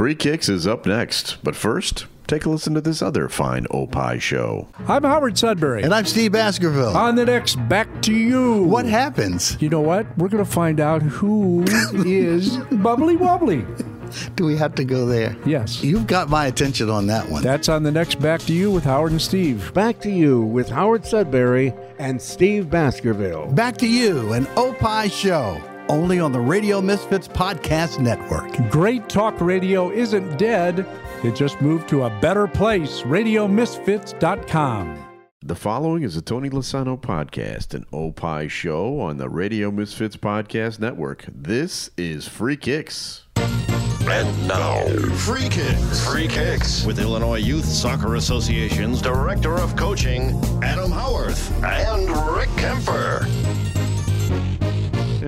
Free Kicks is up next, but first, take a listen to this other fine Opie show. I'm Howard Sudbury. And I'm Steve Baskerville. On the next Back to You. What happens? You know what? We're going to find out who is Bubbly Wobbly. Do we have to go there? Yes. You've got my attention on that one. That's on the next Back to You with Howard and Steve. Back to You with Howard Sudbury and Steve Baskerville. Back to You, an Opie show. Only on the Radio Misfits Podcast Network. Great talk radio isn't dead. It just moved to a better place. RadioMisfits.com. The following is a Tony Lasano podcast, an Opie show on the Radio Misfits Podcast Network. This is Free Kicks. And now, Free Kicks. Free Kicks with Illinois Youth Soccer Association's Director of Coaching, Adam Howarth, and Rick Kemper.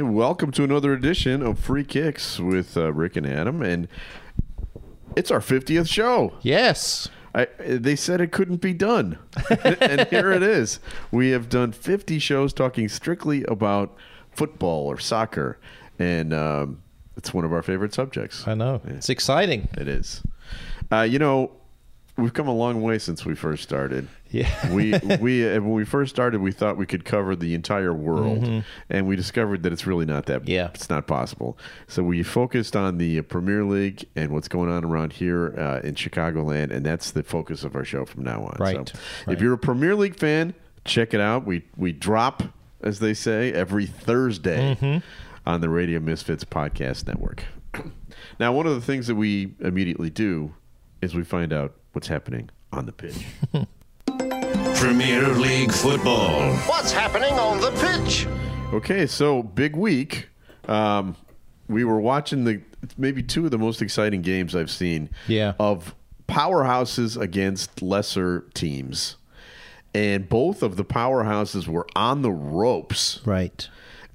And welcome to another edition of Free Kicks with uh, Rick and Adam. And it's our 50th show. Yes. I, they said it couldn't be done. and here it is. We have done 50 shows talking strictly about football or soccer. And um, it's one of our favorite subjects. I know. It's exciting. It is. Uh, you know, we've come a long way since we first started. Yeah. we we uh, when we first started, we thought we could cover the entire world, and we discovered that it's really not that. Mm-hmm. Yeah. it's not possible. So we focused on the uh, Premier League and what's going on around here uh, in Chicagoland, and that's the focus of our show from now on. Right. So Right. if you're a Premier League fan, check it out. We we drop, as they say, every Thursday Mm-hmm. on the Radio Misfits Podcast Network. now, one of the things that we immediately do is we find out what's happening on the pitch. Premier League football. What's happening on the pitch? Okay, so big week. Um, we were watching the maybe two of the most exciting games I've seen. Yeah. Of powerhouses against lesser teams, and both of the powerhouses were on the ropes. Right.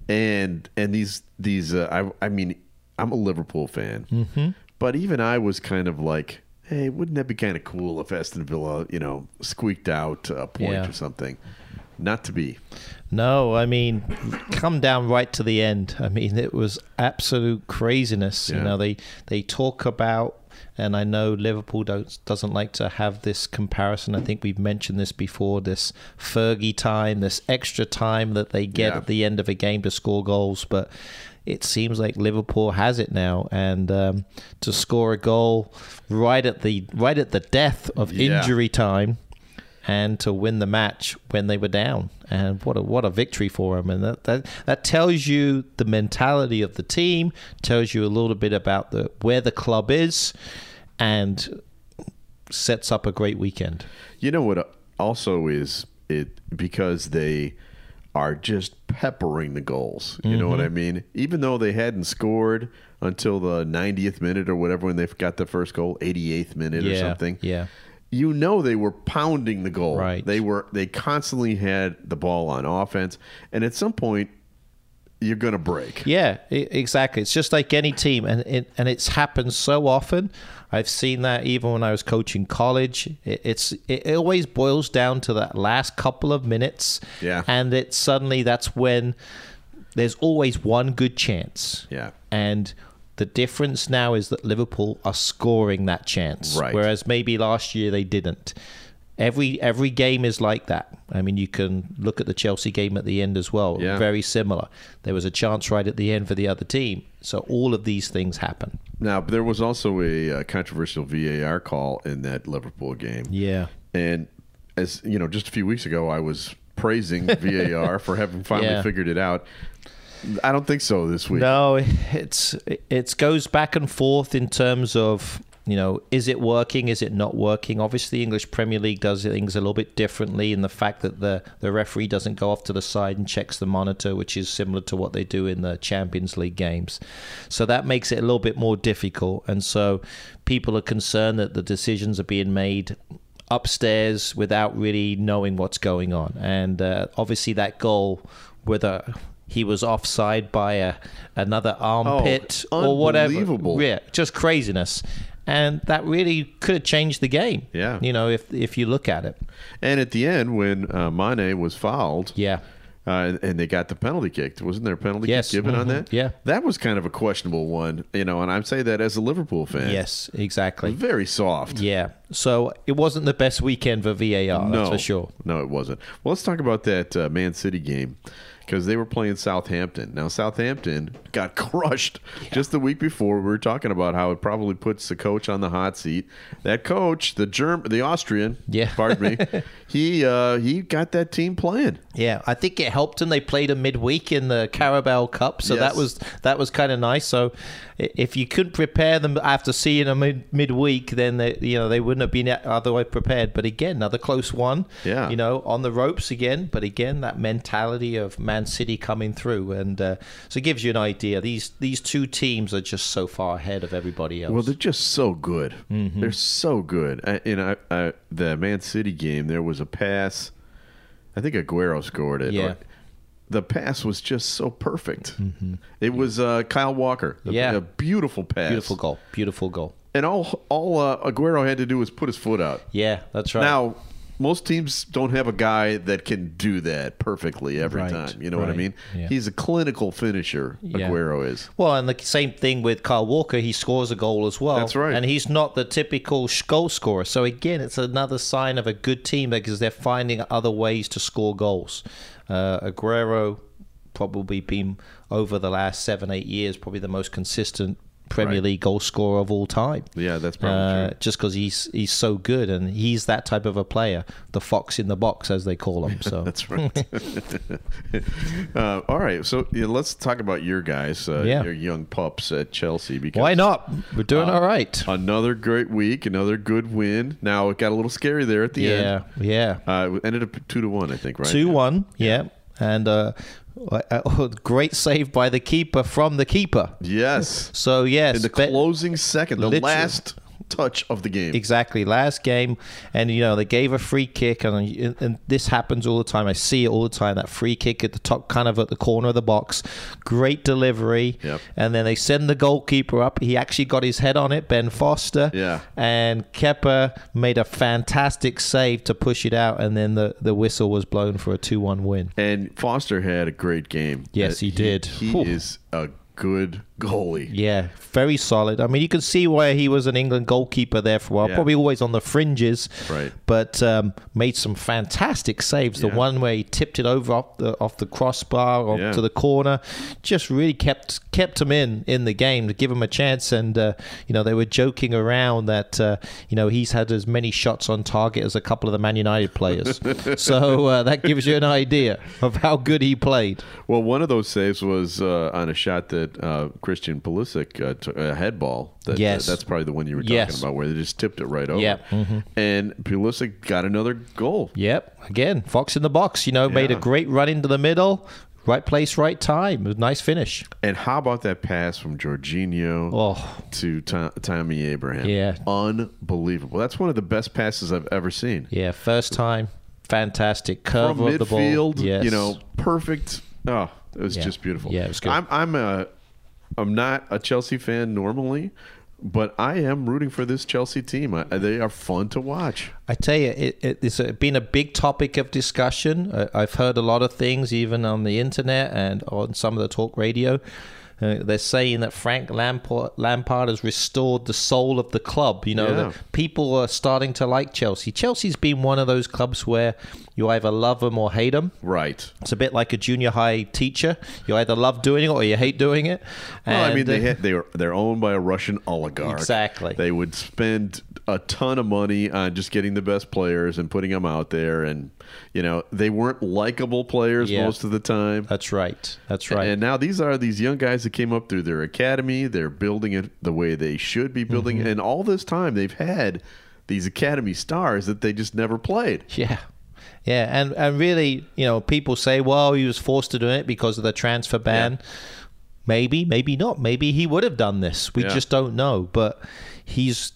And and these these uh, I I mean I'm a Liverpool fan, but even I was kind of like, hey, wouldn't that be kind of cool if Aston Villa, you know, squeaked out a point Yeah. or something? Not to be. No, I mean, come down right to the end. I mean, it was absolute craziness. Yeah. You know, they they talk about, and I know Liverpool don't, doesn't like to have this comparison. I think we've mentioned this before. This Fergie time, this extra time that they get Yeah. at the end of a game to score goals, but. It seems like Liverpool has it now, and um, to score a goal right at the right at the death of Yeah. injury time, and to win the match when they were down. And what a what a victory for them! And that that, that tells you the mentality of the team, tells you a little bit about the where the club is, and sets up a great weekend. You know what also is it because they are just peppering the goals. You know what Mm-hmm. I mean? Even though they hadn't scored until the 90th minute or whatever when they got the first goal, 88th minute or something. yeah. You know they were pounding the goal. Right. They were they constantly had the ball on offense and at some point you're going to break. Yeah, exactly. It's just like any team, and it, and it's happened so often. I've seen that even when I was coaching college. It, it's it always boils down to that last couple of minutes. Yeah. and it suddenly that's when there's always one good chance. Yeah. and the difference now is that Liverpool are scoring that chance, Right. whereas maybe last year they didn't. Every every game is like that. I mean, you can look at the Chelsea game at the end as well. Yeah. Very similar. There was a chance right at the end for the other team. So all of these things happen. Now, there was also a uh, controversial VAR call in that Liverpool game. Yeah. And as you know, just a few weeks ago, I was praising VAR for having finally Yeah. figured it out. I don't think so this week. No, it's it goes back and forth in terms of you know is it working, is it not working? Obviously, English Premier League does things a little bit differently in the fact that the the referee doesn't go off to the side and checks the monitor, which is similar to what they do in the Champions League games. So that makes it a little bit more difficult, and so people are concerned that the decisions are being made upstairs without really knowing what's going on. And uh, obviously, that goal, whether he was offside by a, another armpit or whatever, Oh, yeah, just craziness. And that really could have changed the game. Yeah. you know, if if you look at it, And at the end, when uh, Mane was fouled, yeah, Uh, and, and they got the penalty kick. Wasn't there a penalty Yes. kick given on Mhm. that? Yeah. That was kind of a questionable one, you know, and I'm saying that as a Liverpool fan. Yes, exactly. Very soft. Yeah. So it wasn't the best weekend for VAR, no, that's for sure. No, it wasn't. Well, let's talk about that uh, Man City game because they were playing Southampton. Now, Southampton got crushed just the week before. We were talking about how it probably puts the coach on the hot seat. That coach, the Germ, the Austrian, Yeah. pardon me, he uh, he got that team playing. Yeah, I think it helped them. They played a midweek in the Carabao Cup, so Yes. that was that was kind of nice. So if you couldn't prepare them after seeing them mid, midweek, then they, you know they wouldn't have been otherwise prepared. But again, another close one. Yeah. you know, on the ropes again. But again, that mentality of Man City coming through, and uh, so it gives you an idea. These these two teams are just so far ahead of everybody else. Well, they're just so good. Mm-hmm. They're so good. I, you know, I, I, the Man City game, there was a pass. I think Aguero scored it. Yeah. The pass was just so perfect. It was uh, Kyle Walker. A, Mm-hmm. Yeah. a beautiful pass. beautiful goal, beautiful goal. And all all uh, Aguero had to do was put his foot out. Yeah, that's right. Now, most teams don't have a guy that can do that perfectly every Right, time. You know what I mean? yeah. He's a clinical finisher. Yeah. Aguero is. Well, and the same thing with Kyle Walker. He scores a goal as well. That's right. And he's not the typical goal scorer. So again, it's another sign of a good team because they're finding other ways to score goals. Uh, Aguero probably been over the last seven, eight years, probably the most consistent Premier Right. League goal scorer of all time. Yeah, that's probably Uh, true. just because he's he's so good and he's that type of a player, the fox in the box as they call him. So That's right. uh, all right, so yeah, let's talk about your guys, uh, Yeah. your young pups at Chelsea. Because why not? We're doing all right. Another great week, another good win. Now it got a little scary there at the Yeah, end. yeah. Uh, it ended up two to one, I think. Right? Two one, yeah, and uh, a great save by the keeper from the keeper. Yes. So yes, In the closing second, the last touch of the game. Exactly, last game, and you know they gave a free kick, and, and this happens all the time. I see it all the time. That free kick at the top, kind of at the corner of the box, great delivery, Yep. and then they send the goalkeeper up. He actually got his head on it, Ben Foster, Yeah. and Kepa made a fantastic save to push it out, and then the, the whistle was blown for a two-one win. And Foster had a great game. Yes, Uh, he did. He is a good goalie. Yeah, very solid. I mean, you can see why he was an England goalkeeper there for a while. Yeah. Probably always on the fringes, Right. But um, made some fantastic saves. The one where he tipped it over off the off the crossbar or Yeah. to the corner, just really kept kept him in in the game to give him a chance. And uh, you know they were joking around that uh, you know he's had as many shots on target as a couple of the Man United players. so uh, that gives you an idea of how good he played. Well, one of those saves was uh, on a shot that uh, Christian Pulisic uh, took a head ball. That, Yes. that's probably the one you were talking Yes. about, where they just tipped it right over. Yeah. Mhm. And Pulisic got another goal. Yep. Again, Fox in the box. You know, made a great run into the middle. Right place, right time. It was a nice finish. And how about that pass from Jorginho Oh, to To- Tammy Abraham? Yeah. unbelievable. That's one of the best passes I've ever seen. yeah. First time. Fantastic. Curve From of the ball. midfield, Yes. you know, perfect. Oh, it was Yeah. just beautiful. Yeah, it was good. I'm I'm a I'm not a Chelsea fan normally, but I am rooting for this Chelsea team. I, they are fun to watch. I tell you, it, it, it's a, been a big topic of discussion. Uh, I've heard a lot of things, even on the internet and on some of the talk radio. Uh, they're saying that Frank Lampard, Lampard has restored the soul of the club. You know, Yeah. that people are starting to like Chelsea. Chelsea's been one of those clubs where you either love them or hate them. Right. It's a bit like a junior high teacher. You either love doing it or you hate doing it. Well, I mean, they uh, had, they are they're owned by a Russian oligarch. Exactly. They would spend a ton of money on just getting the best players and putting them out there, and you know they weren't likable players Yeah. most of the time. That's right. That's right. And now these are these young guys that came up through their academy. They're building it the way they should be building, Mm-hmm. it. and all this time they've had these academy stars that they just never played. Yeah. Yeah, and and really, you know, people say, well, he was forced to do it because of the transfer ban. Maybe, maybe not. Maybe he would have done this. We Yeah. just don't know. But he's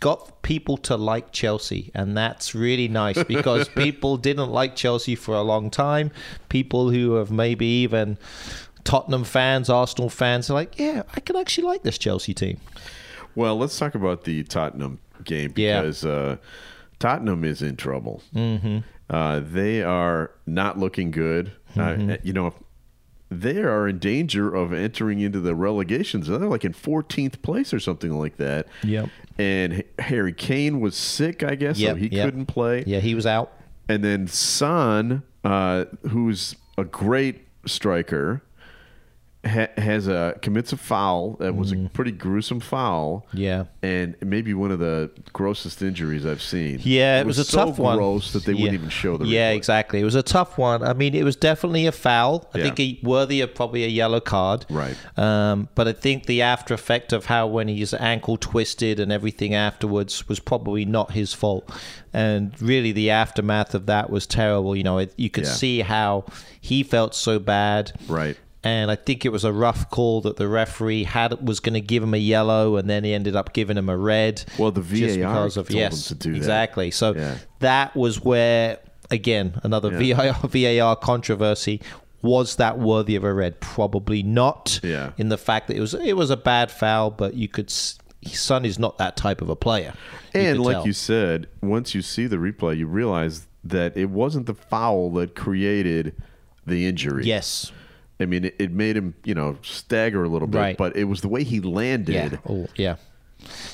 got people to like Chelsea, and that's really nice because people didn't like Chelsea for a long time. People who have maybe even Tottenham fans, Arsenal fans are like, yeah, I can actually like this Chelsea team. Well, let's talk about the Tottenham game Yeah. because uh, Tottenham is in trouble. Mm-hmm. Uh, they are not looking good. Mm-hmm. Uh, you know, they are in danger of entering into the relegations. They're like in 14th place or something like that. Yep. And Harry Kane was sick, I guess, Yep, so he yep. couldn't play. Yeah, he was out. And then Son, uh, who's a great striker, ha- has a commits a foul that was a pretty gruesome foul. Mm. Yeah. and maybe one of the grossest injuries I've seen. Yeah, it, was, a so tough one. Gross that they yeah. wouldn't even show the. Yeah, replay. exactly. It was a tough one. I mean, it was definitely a foul. I Yeah. think a, worthy of probably a yellow card. Right. Um, but I think the after effect of how when his ankle twisted and everything afterwards was probably not his fault. And really, the aftermath of that was terrible. You know, it, you could Yeah. see how he felt so bad. Right. And I think it was a rough call that the referee had was going to give him a yellow, and then he ended up giving him a red. Well, the just VAR because of told yes, to do that. exactly. So Yeah. that was where again another Yeah. VAR, VAR controversy. Was that worthy of a red? Probably not. Yeah. In the fact that it was it was a bad foul, but you could. son is not that type of a player. And could like tell. you said, once you see the replay, you realize that it wasn't the foul that created the injury. yes, I mean, it, it made him, you know, stagger a little bit, Right. but it was the way he landed. yeah, oh yeah.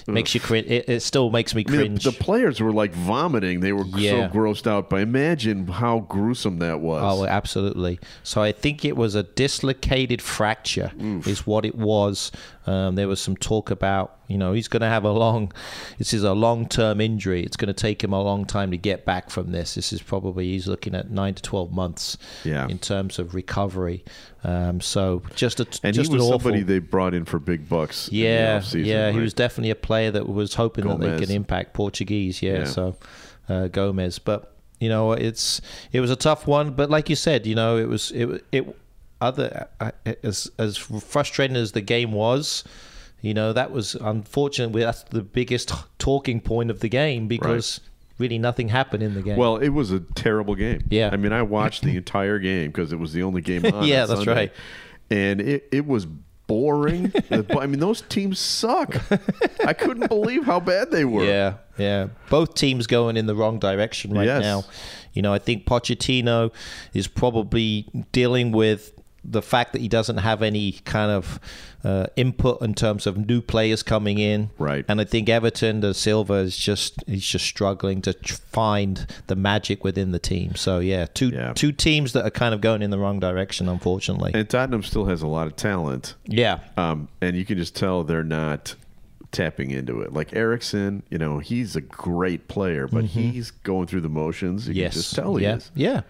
Uh, makes you cringe. It, it still makes me I mean, cringe. the, the players were like vomiting. They were Yeah. so grossed out. But imagine how gruesome that was. Oh, absolutely. So I think it was a dislocated fracture, is what it was. Um, there was some talk about, you know, he's going to have a long, this is a long term injury. It's going to take him a long time to get back from this. This is probably, he's looking at nine to 12 months Yeah. in terms of recovery. Um, so just a, and just he was an awful, somebody they brought in for big bucks. in the yeah, offseason, yeah, he was definitely a player that was hoping that they could impact Portuguese. Yeah, Yeah. so uh, Gomes, but you know, it's it was a tough one. But like you said, you know, it was it it other uh, as as frustrating as the game was. You know, that was unfortunately that's the biggest talking point of the game because really nothing happened in the game. Well, it was a terrible game. Yeah. I mean, I watched the entire game because it was the only game on. Yeah, that's Sunday. right. And it, it was boring. I mean, those teams suck. I couldn't believe how bad they were. Yeah, yeah. Both teams going in the wrong direction right Yes. now. You know, I think Pochettino is probably dealing with the fact that he doesn't have any kind of uh, input in terms of new players coming in. Right. And I think Everton, the Silva is just he's just struggling to tr- find the magic within the team. So yeah, two Yeah. two teams that are kind of going in the wrong direction, unfortunately. And Tottenham still has a lot of talent. yeah. Um, and you can just tell they're not tapping into it. Like Eriksen, you know, he's a great player, but he's going through the motions. You Mm-hmm. Yes. can just tell he yeah. is. Yeah.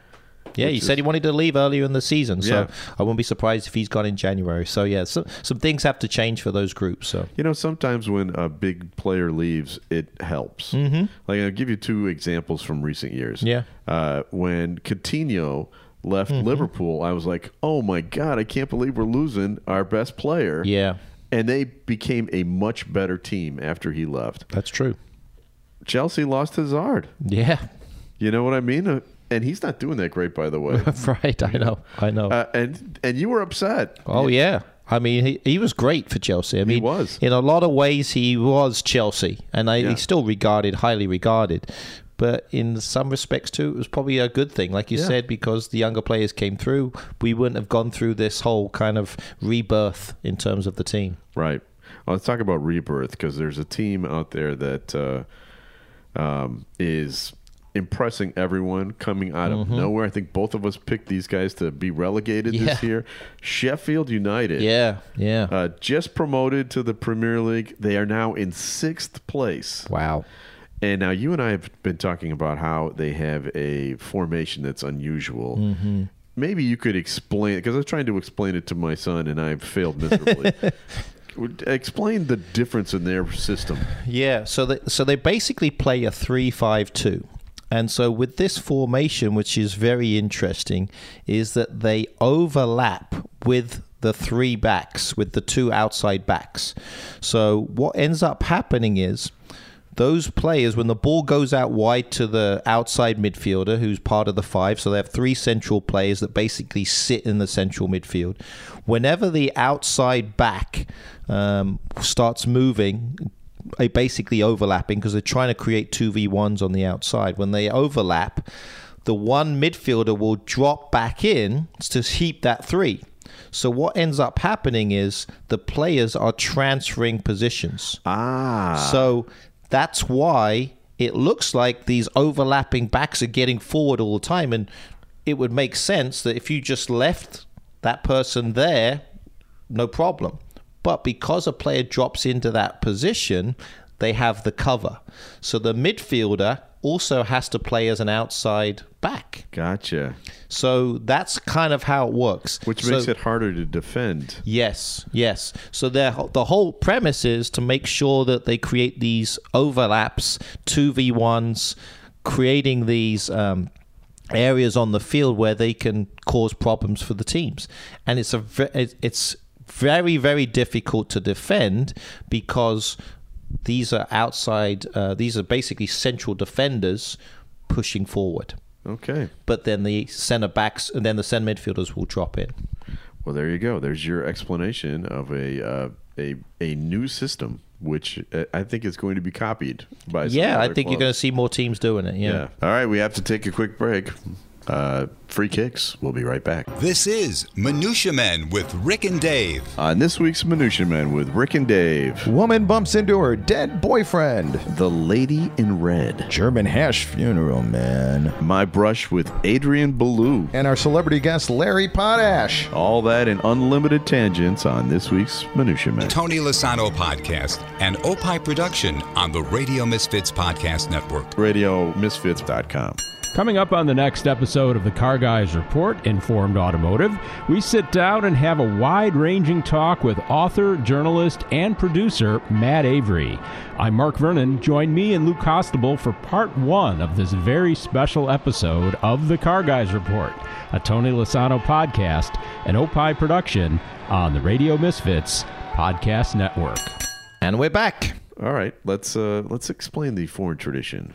Yeah, he Which said he wanted to leave earlier in the season, so Yeah. I wouldn't be surprised if he's gone in January. So yeah, some some things have to change for those groups. So You know, sometimes when a big player leaves, it helps. Mm-hmm. Like I'll give you two examples from recent years. Yeah. Uh, when Coutinho left Mm-hmm. Liverpool, I was like, "Oh my god, I can't believe we're losing our best player." yeah, And they became a much better team after he left. that's true. Chelsea lost Hazard. Yeah, You know what I mean? And he's not doing that great, by the way. right. I know. I know. uh, and and you were upset. oh yeah. I mean, he, he was great for Chelsea. I mean, he was. in a lot of ways he was Chelsea, and I, Yeah. he's still regarded highly regarded. But in some respects too, it was probably a good thing, like you Yeah. said, because the younger players came through. We wouldn't have gone through this whole kind of rebirth in terms of the team. Right. Well, let's talk about rebirth because there's a team out there that uh, um, is impressing everyone coming out of nowhere. I think both of us picked these guys to be relegated Yeah. this year. Sheffield United. Yeah, yeah. Uh, just promoted to the Premier League. They are now in sixth place. wow. And now you and I have been talking about how they have a formation that's unusual. Mm-hmm. Maybe you could explain because I was trying to explain it to my son and I failed miserably. Explain the difference in their system. Yeah, so they so they basically play a three-five-two, and so with this formation, which is very interesting, is that they overlap with the three backs, with the two outside backs. So what ends up happening is those players, when the ball goes out wide to the outside midfielder, who's part of the five, so they have three central players that basically sit in the central midfield. Whenever the outside back um, starts moving, uh, basically overlapping because they're trying to create two v ones on the outside. When they overlap, the one midfielder will drop back in to heap that three. So what ends up happening is the players are transferring positions. Ah. So that's why it looks like these overlapping backs are getting forward all the time. And it would make sense that if you just left that person there, no problem. But because a player drops into that position, they have the cover. So the midfielder also has to play as an outside back. Gotcha. So that's kind of how it works. Which So- makes it harder to defend. Yes, yes. So the the whole premise is to make sure that they create these overlaps, two v ones, creating these um, areas on the field where they can cause problems for the teams, and it's a it's very very difficult to defend because these are outside. Uh, these are basically central defenders pushing forward. Okay. But then the center backs and then the center midfielders will drop in. Well, there you go. There's your explanation of a uh, a a new system, which uh, I think is going to be copied by. Yeah, I think you're going to see more teams doing it. Yeah. Yeah. All right, we have to take a quick break. Uh, free kicks. We'll be right back. This is Minutia Men with Rick and Dave. On this week's Minutia Men with Rick and Dave, Woman bumps into her dead boyfriend. the lady in red, German hash funeral, man. my brush with Adrian Ballou. And our celebrity guest, Larry Potash. All that and unlimited tangents on this week's Minutia Men. Tony Lasano podcast and Opie production on the Radio Misfits Podcast Network. RadioMisfits.com. Coming up on the next episode of the Car Guys Report, Informed Automotive, we sit down and have a wide ranging talk with author, journalist, and producer Matt Avery. I'm Mark Vernon. Join me and Luke Costable for part one of this very special episode of the Car Guys Report, a Tony Lasano podcast an Opie production on the Radio Misfits Podcast Network. And we're back. All right, let's uh, let's explain the foreign tradition.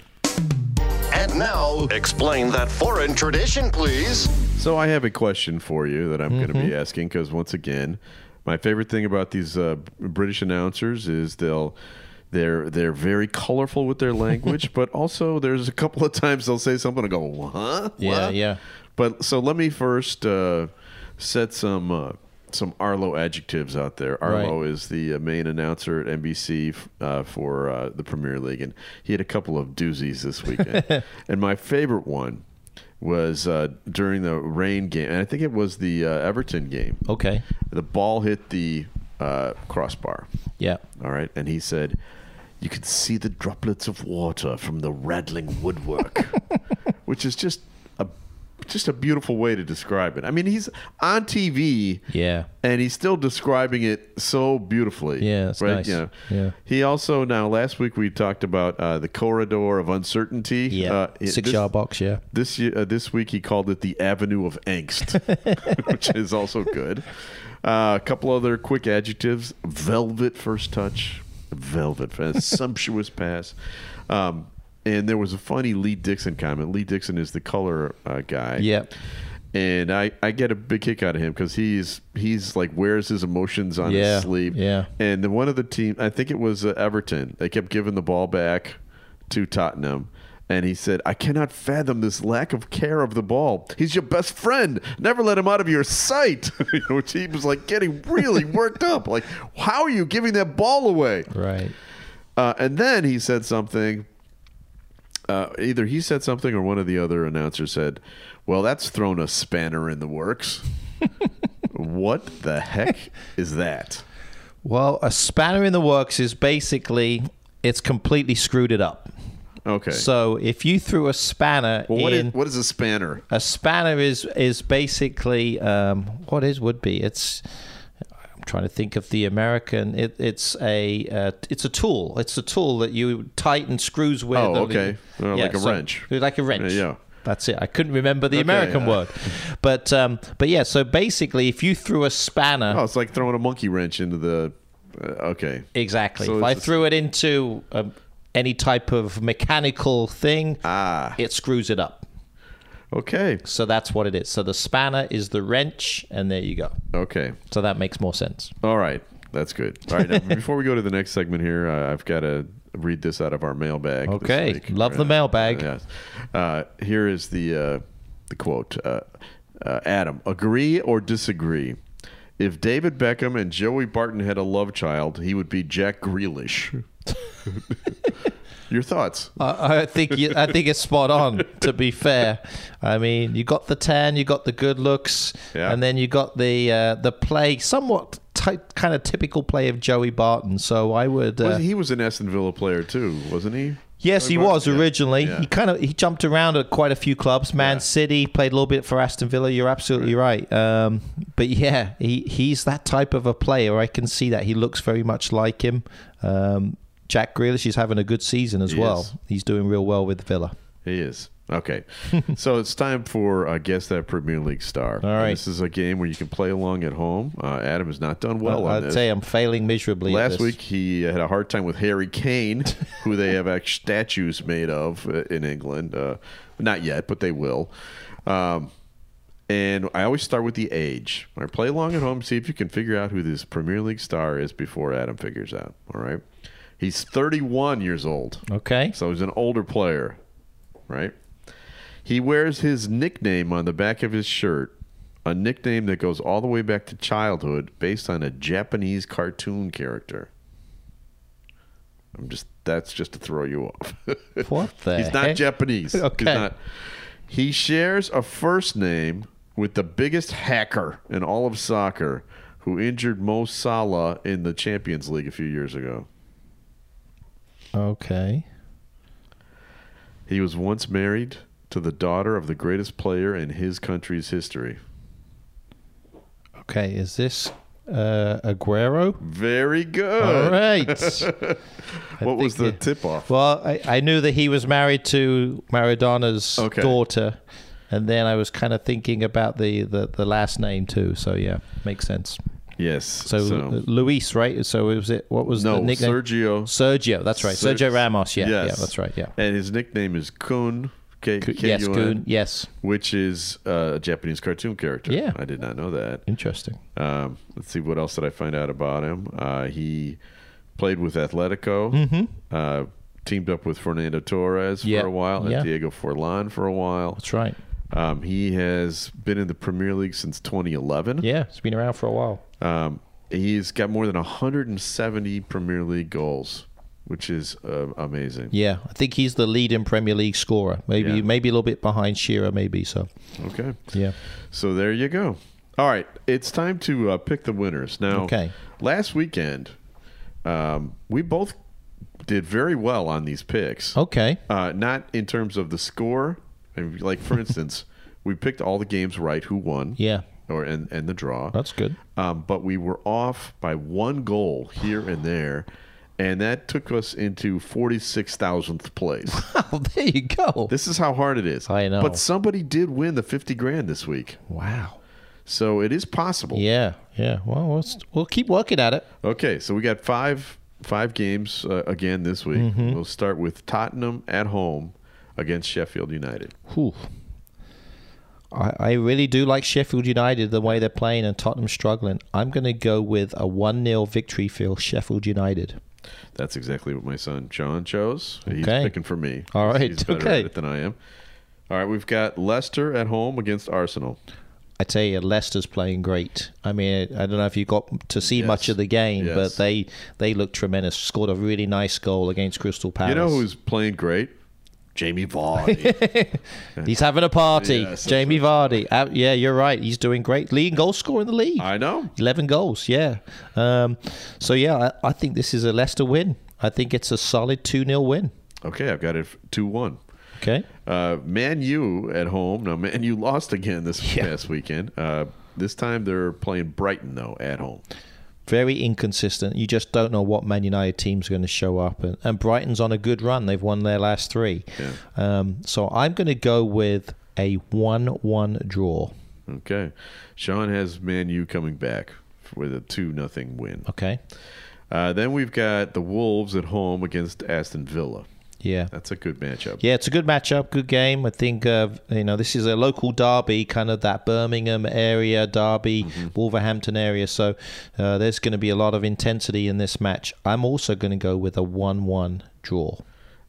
And now, explain that foreign tradition, please. So I have a question for you that I'm going to Mm-hmm. be asking because once again, my favorite thing about these uh, British announcers is they'll they're they're very colorful with their language, but also there's a couple of times they'll say something and go, "Huh?" Yeah, What?" yeah. But so let me first uh, set some uh, some Arlo adjectives out there. Arlo Right. is the uh, main announcer at NBC uh, for uh, the Premier League, and he had a couple of doozies this weekend. and my favorite one was uh, during the rain game, and I think it was the uh, Everton game. Okay. The ball hit the uh, crossbar. Yeah. All right, and he said, "You could see the droplets of water from the rattling woodwork," which is just just a beautiful way to describe it. I mean, he's on TV, Yeah. and he's still describing it so beautifully. Yeah, that's right. nice. You know, Yeah. He also now last week we talked about uh, the corridor of uncertainty. Yeah. Uh, Six this- yard box. Yeah. This uh, this week, he called it the Avenue of Angst, which is also good. Uh, a couple other quick adjectives: velvet first touch, velvet, sumptuous pass. Um, and there was a funny Lee Dixon comment. Lee Dixon is the color uh, guy. Yep. And I, I get a big kick out of him because he's he's like wears his emotions on Yeah, his sleeve. yeah. And then one of the team, I think it was uh, Everton, they kept giving the ball back to Tottenham. And he said, I cannot fathom this lack of care of the ball. He's your best friend. Never let him out of your sight. you know, he was like getting really worked up. Like, how are you giving that ball away? Right. Uh, and then he said something. Uh, either he said something or one of the other announcers said, Well, that's thrown a spanner in the works. what the heck is that? Well, a spanner in the works is basically it's completely screwed it up. Okay. So if you threw a spanner well, what in, is, what is a spanner? a spanner is is basically um, what is would be it's. Trying to think of the American. It, it's a uh, it's a tool. It's a tool that you tighten screws with. Oh, okay. Well, like a so- wrench. Like a wrench. Yeah, yeah. That's it. I couldn't remember the Okay, American yeah. word, but um, but yeah. So basically, if you threw a spanner, Oh, it's like throwing a monkey wrench into the. Uh, okay. Exactly. So if I threw it into um, any type of mechanical thing, Ah. it screws it up. Okay. So that's what it is. So the spanner is the wrench, and there you go. Okay. So that makes more sense. All right. That's good. All right, now, before we go to the next segment here, uh, I've got to read this out of our mailbag. Okay, love the mailbag. Yes. Uh, here is the uh, the quote. Uh, uh, Adam, agree or disagree? If David Beckham and Joey Barton had a love child, he would be Jack Grealish. Your thoughts? I I think you, I think it's spot on. To be fair, I mean, you got the tan, you got the good looks, Yeah. and then you got the uh, the play, somewhat ty kind of typical play of Joey Barton. So I would. Uh, Was- he was an Aston Villa player too, wasn't he? Yes, he was originally. Yeah. He kind of he jumped around at quite a few clubs. Man Yeah. City played a little bit for Aston Villa. You're absolutely right. Um, but yeah, he he's that type of a player. I can see that he looks very much like him. Um, Jack Grealish is having a good season as He well. is. He's doing real well with Villa. He is. Okay. so it's time for uh, Guess That Premier League Star. All And. This is a game where you can play along at home. Uh, Adam has not done well on I'd this. say I'm failing miserably. at Last week he had a hard time with Harry Kane, who they have actually statues made of uh, in England. Uh, not yet, but they will. Um, and I always start with the age. I play along at home, see if you can figure out who this Premier League star is before Adam figures out. All right, he's 31 years old, Okay. so he's an older player, right? He wears his nickname on the back of his shirt, a nickname that goes all the way back to childhood, based on a Japanese cartoon character. I'm just that's just to throw you off. What the He's not heck? Japanese. Okay. He's not. He shares a first name with the biggest hacker in all of soccer, who injured Mo Salah in the Champions League a few years ago. Okay. He was once married to the daughter of the greatest player in his country's history. Okay. Is this uh, Aguero? Very good. All right. what was the tip off? Well, I, I knew that he was married to Maradona's Okay. daughter, and then I was kind of thinking about the, the, the last name too. So yeah, makes sense. Yes. So, uh, Luis, right? So was it? What was no, the nickname? Sergio. Sergio. That's right. Ser- Sergio Ramos. Yeah, Yes. yeah, that's right. Yeah. And his nickname is Kun. K- yes, K-U-N, Yes. Which is a Japanese cartoon character. Yeah. I did not know that. Interesting. Um, let's see what else did I find out about him. Uh, he played with Atletico. Mm-hmm. Uh, teamed up with Fernando Torres Yeah. for a while and Diego Forlan for a while. That's right. Um, he has been in the Premier League since 2011. Yeah, it's been around for a while. Um, he's got more than 170 Premier League goals, which is uh, amazing. Yeah, I think he's the leading Premier League scorer. Maybe Yeah. maybe a little bit behind Shearer. Maybe so. Okay. Yeah. So there you go. All right, it's time to uh, pick the winners. Now, Okay. last weekend, um, we both did very well on these picks. Okay. Uh, not in terms of the score. And, Like for instance, we picked all the games right. Who won? Yeah, Or and and the draw. that's good. Um, but we were off by one goal here and there, and that took us into forty six thousandth place. Oh, there you go. this is how hard it is. I know. But somebody did win the fifty grand this week, wow. so it is possible. Yeah, yeah. Well, we'll, we'll keep working at it. Okay, so we got five five games uh, again this week. Mm-hmm. We'll start with Tottenham at home against Sheffield United. Whew. I, I really do like Sheffield United the way they're playing and Tottenham struggling. I'm going to go with a 1 0 victory for Sheffield United. That's exactly what my son John chose. He's Okay. picking for me. All right. He's- better okay. at it than I am. All right, we've got Leicester at home against Arsenal. I tell you, Leicester's playing great. I mean, I don't know if you got to see Yes. much of the game, Yes. but they they look tremendous. Scored a really nice goal against Crystal Palace. You know who's playing great? Jamie Vardy. He's having a party. Yes, Jamie Vardy. Uh, yeah, you're right. He's doing great. Leading goal scorer in the league. I know. 11 goals, yeah. Um, so, yeah, I, I think this is a Leicester win. I think it's a solid 2 0 win. Okay, I've got it two one. Okay. Uh, Man U at home. Now, Man U lost again this past weekend. Uh, this time they're playing Brighton though at home. Very inconsistent. You just don't know what Man United team's are going to show up. And, and Brighton's on a good run. They've won their last three. Yeah. Um, so I'm going to go with a 1 1 draw. Okay, Sean has Man U coming back with a two nothing win. Okay. Uh, then we've got the Wolves at home against Aston Villa. Yeah. That's a good matchup. Yeah, it's a good matchup, good game. I think uh, you know this is a local derby, kind of that Birmingham area derby, Wolverhampton area. So uh, there's going to be a lot of intensity in this match. I'm also going to go with a one-one draw.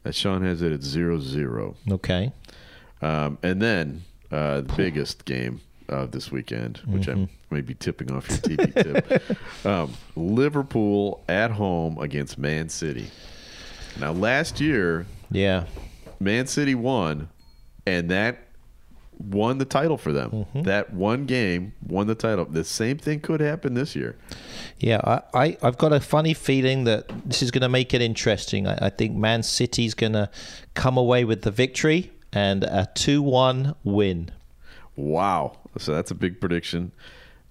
Uh, Sean has it at 0-0. Okay. Um, and then uh, the biggest game of this weekend, which I may be tipping off your TV tip, um, Liverpool at home against Man City. Now, last year, Yeah. Man City won, and that won the title for them. Mm-hmm. That one game won the title. The same thing could happen this year. Yeah, I, I, I've got a funny feeling that this is going to make it interesting. I, I think Man City's going to come away with the victory and a 2 1 win. Wow. So that's a big prediction.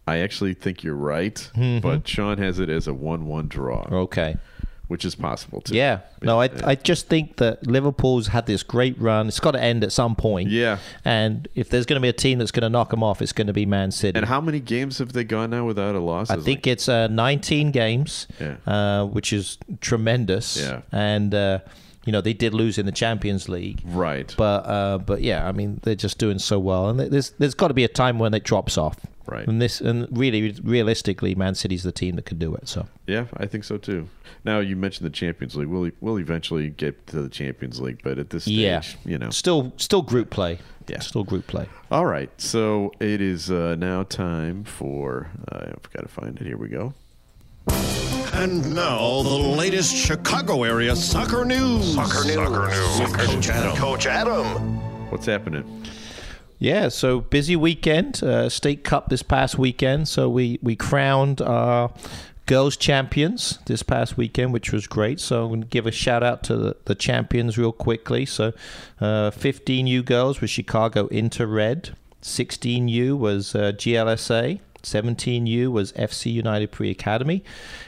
I actually think you're right, Mm-hmm. but Sean has it as a 1 1 draw, Okay. Which is possible too. Yeah. No, I, I just think that Liverpool's had this great run. It's got to end at some point. Yeah. And if there's going to be a team that's going to knock them off, it's going to be Man City. And how many games have they gone now without a loss? I think it's uh, 19 games, Yeah. uh, which is tremendous. Yeah. And, uh, you know, they did lose in the Champions League. right. But uh, but yeah, I mean they're just doing so well, and there's there's got to be a time when it drops off. Right. And this and really realistically, Man City's the team that can do it. So Yeah, I think so too. Now you mentioned the Champions League. We'll we'll eventually get to the Champions League, but at this stage, yeah, you know. still still group play. Yeah. still group play. All right, so it is uh, now time for. Uh, I've got to find it. Here we go. And now the latest Chicago area soccer news. Soccer news. Soccer news. With Coach Adam. Coach Adam. What's happening? Yeah, so busy weekend. Uh, State Cup this past weekend. So we we crowned our girls champions this past weekend, which was great. So I'm going to give a shout out to the, the champions real quickly. So uh, 15U girls was Chicago Inter Red. 16U was uh, GLSA. 17U was FC United Pre Academy.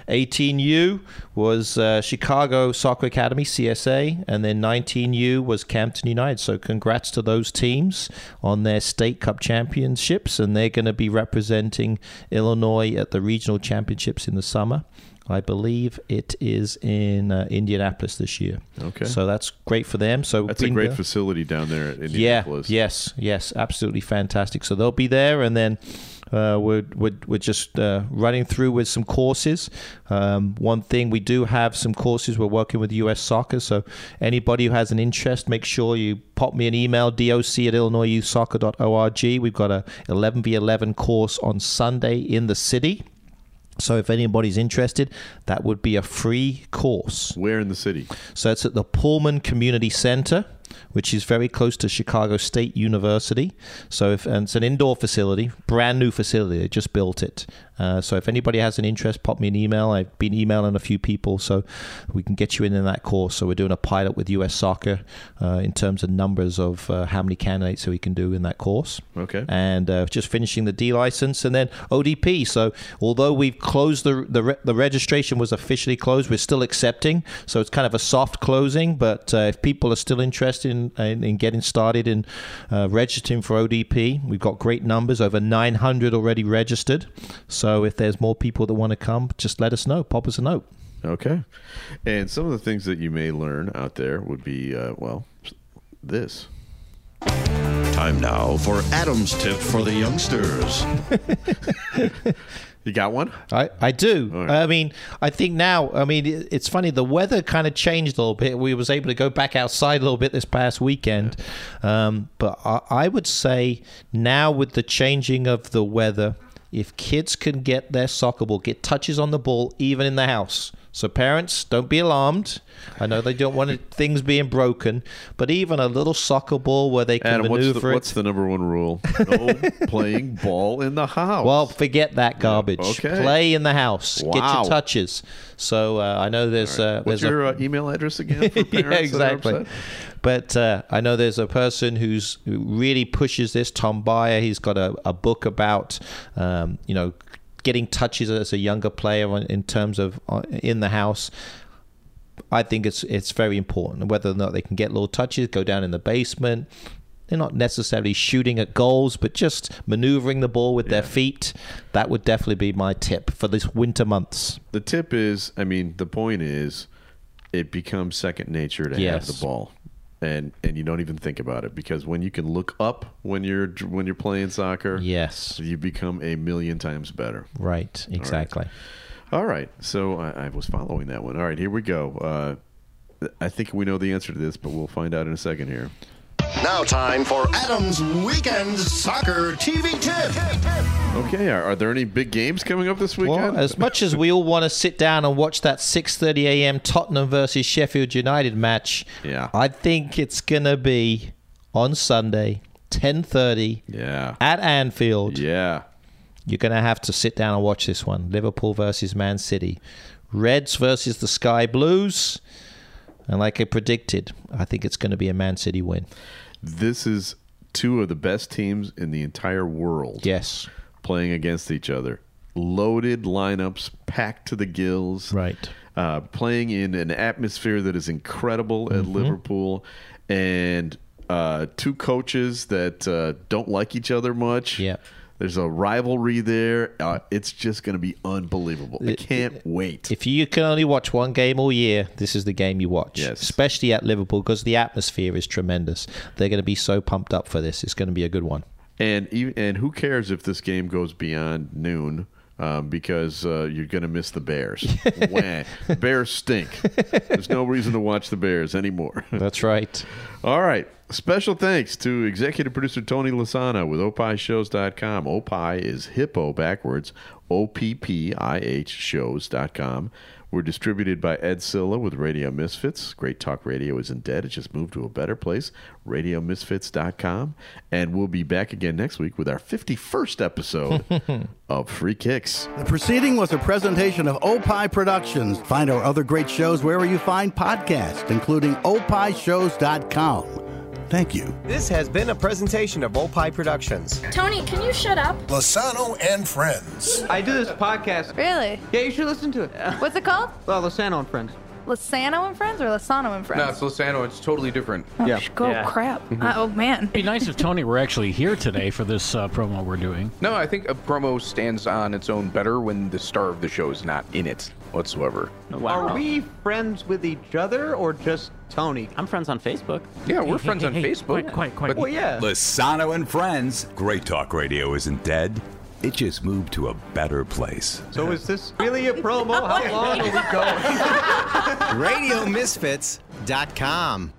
18U was uh, Chicago Soccer Academy, CSA. And then 19U was Campton United. So congrats to those teams on their state cup championships. And they're going to be representing Illinois at the regional championships in the summer. I believe it is in uh, Indianapolis this year. Okay. So that's great for them. So That's a great there- facility down there at yeah, yes, yes, absolutely fantastic. So they'll be there, and then uh, we're, we're, we're just uh, running through with some courses. Um, one thing we do have some courses. We're working with US Soccer, so anybody who has an interest, make sure you pop me an email, doc at illinoisyouthsoccer.org. We've got a 11v11 course on Sunday in the city. So if anybody's interested, that would be a free course. Where in the city? So it's at the Pullman Community Center, which is very close to Chicago State University. So if, and it's an indoor facility, brand new facility. They just built it. Uh, so if anybody has an interest, pop me an email. I've been emailing a few people, so we can get you in in that course. So we're doing a pilot with US Soccer uh, in terms of numbers of uh, how many candidates we can do in that course Okay. and uh, just finishing the D license and then ODP. So although we've closed the the, re- the registration was officially closed, we're still accepting. So it's kind of a soft closing. But uh, if people are still interested in, in, in getting started in uh, registering for ODP, we've got great numbers, over 900 already registered. So if there's more people that want to come, just let us know. Pop us a note. Okay. And some of the things that you may learn out there would be, uh, well, this. Time now for Adam's tip for the youngsters. You got one? I, I do. All right. I mean, I think now, I mean, it- it's funny. The weather kind of changed a little bit. We was able to go back outside a little bit this past weekend. Um, but I, I would say now with the changing of the weather, if kids can get their soccer ball, get touches on the ball, even in the house. So parents, don't be alarmed. I know they don't want it- things being broken, but even a little soccer ball where they can Adam, what's maneuver the, it. what's the number one rule? No playing ball in the house. Well, forget that garbage. okay. Play in the house. Get your touches. So uh, I know there's uh, What's there's a- your uh, email address again for parents yeah, exactly. But uh, I know there's a person who's who really pushes this. Tom Byer. He's got a, a book about um, you know getting touches as a younger player in terms of uh, in the house. I think it's it's very important whether or not they can get little touches, go down in the basement. They're not necessarily shooting at goals, but just maneuvering the ball with their feet. That would definitely be my tip for this winter months. The tip is, I mean, the point is, it becomes second nature to Yes. have the ball. And, and you don't even think about it because when you can look up when you're when you're playing soccer, Yes. you become a million times better. Right. Exactly. All right. So I, I was following that one. All right, here we go. Uh, I think we know the answer to this, but we'll find out in a second here. Now, time for Adam's Weekend Soccer TV Tip. Okay. Are, are there any big games coming up this weekend? Well, as much as we all want to sit down and watch that 6:30 a.m. Tottenham versus Sheffield United match, Yeah. I think it's gonna be on Sunday, 10:30 yeah. at Anfield. Yeah. You're gonna have to sit down and watch this one: Liverpool versus Man City, Reds versus the Sky Blues. And like I predicted, I think it's going to be a Man City win. This is two of the best teams in the entire world. Yes. Playing against each other. Loaded lineups, packed to the gills. Right. Uh, playing in an atmosphere that is incredible at Mm-hmm. Liverpool. And uh, two coaches that uh, don't like each other much. Yeah. There's a rivalry there. Uh, it's just going to be unbelievable. I can't wait. If you can only watch one game all year, this is the game you watch. Yes. Especially at Liverpool because the atmosphere is tremendous. They're going to be so pumped up for this. It's going to be a good one. And even, and who cares if this game goes beyond noon? Um, because uh, you're going to miss the Bears. Bears stink. There's no reason to watch the Bears anymore. That's right. All right. Special thanks to executive producer Tony Lasana with opishows.com. Opie is hippo backwards. O P P I H shows.com. We're distributed by Ed Silla with Radio Misfits. Great Talk Radio isn't dead. It just moved to a better place. RadioMisfits.com. And we'll be back again next week with our 51st episode of Free Kicks. The proceeding was a presentation of Opie Productions. Find our other great shows wherever you find podcasts, including opishows.com. Thank you. This has been a presentation of Opie Productions. Tony, can you shut up? Lasano and Friends. I do this podcast. Really? Yeah, you should listen to it. What's it called? Well, Lasano and Friends. Lasano and Friends or Lasano and Friends? No, it's Lasano. It's totally different. Oh, yeah. sh- Go crap. Uh, oh man. It'd be nice if Tony were actually here today for this uh, promo we're doing. No, I think a promo stands on its own better when the star of the show is not in it whatsoever. Oh, are we friends with each other or just Tony? I'm friends on Facebook. Yeah, we're friends on Facebook. Quite, quite, quite. Well, yeah. Lasano and Friends. Great Talk Radio isn't dead. It just moved to a better place. So is this really a promo? How long are we going? RadioMisfits.com.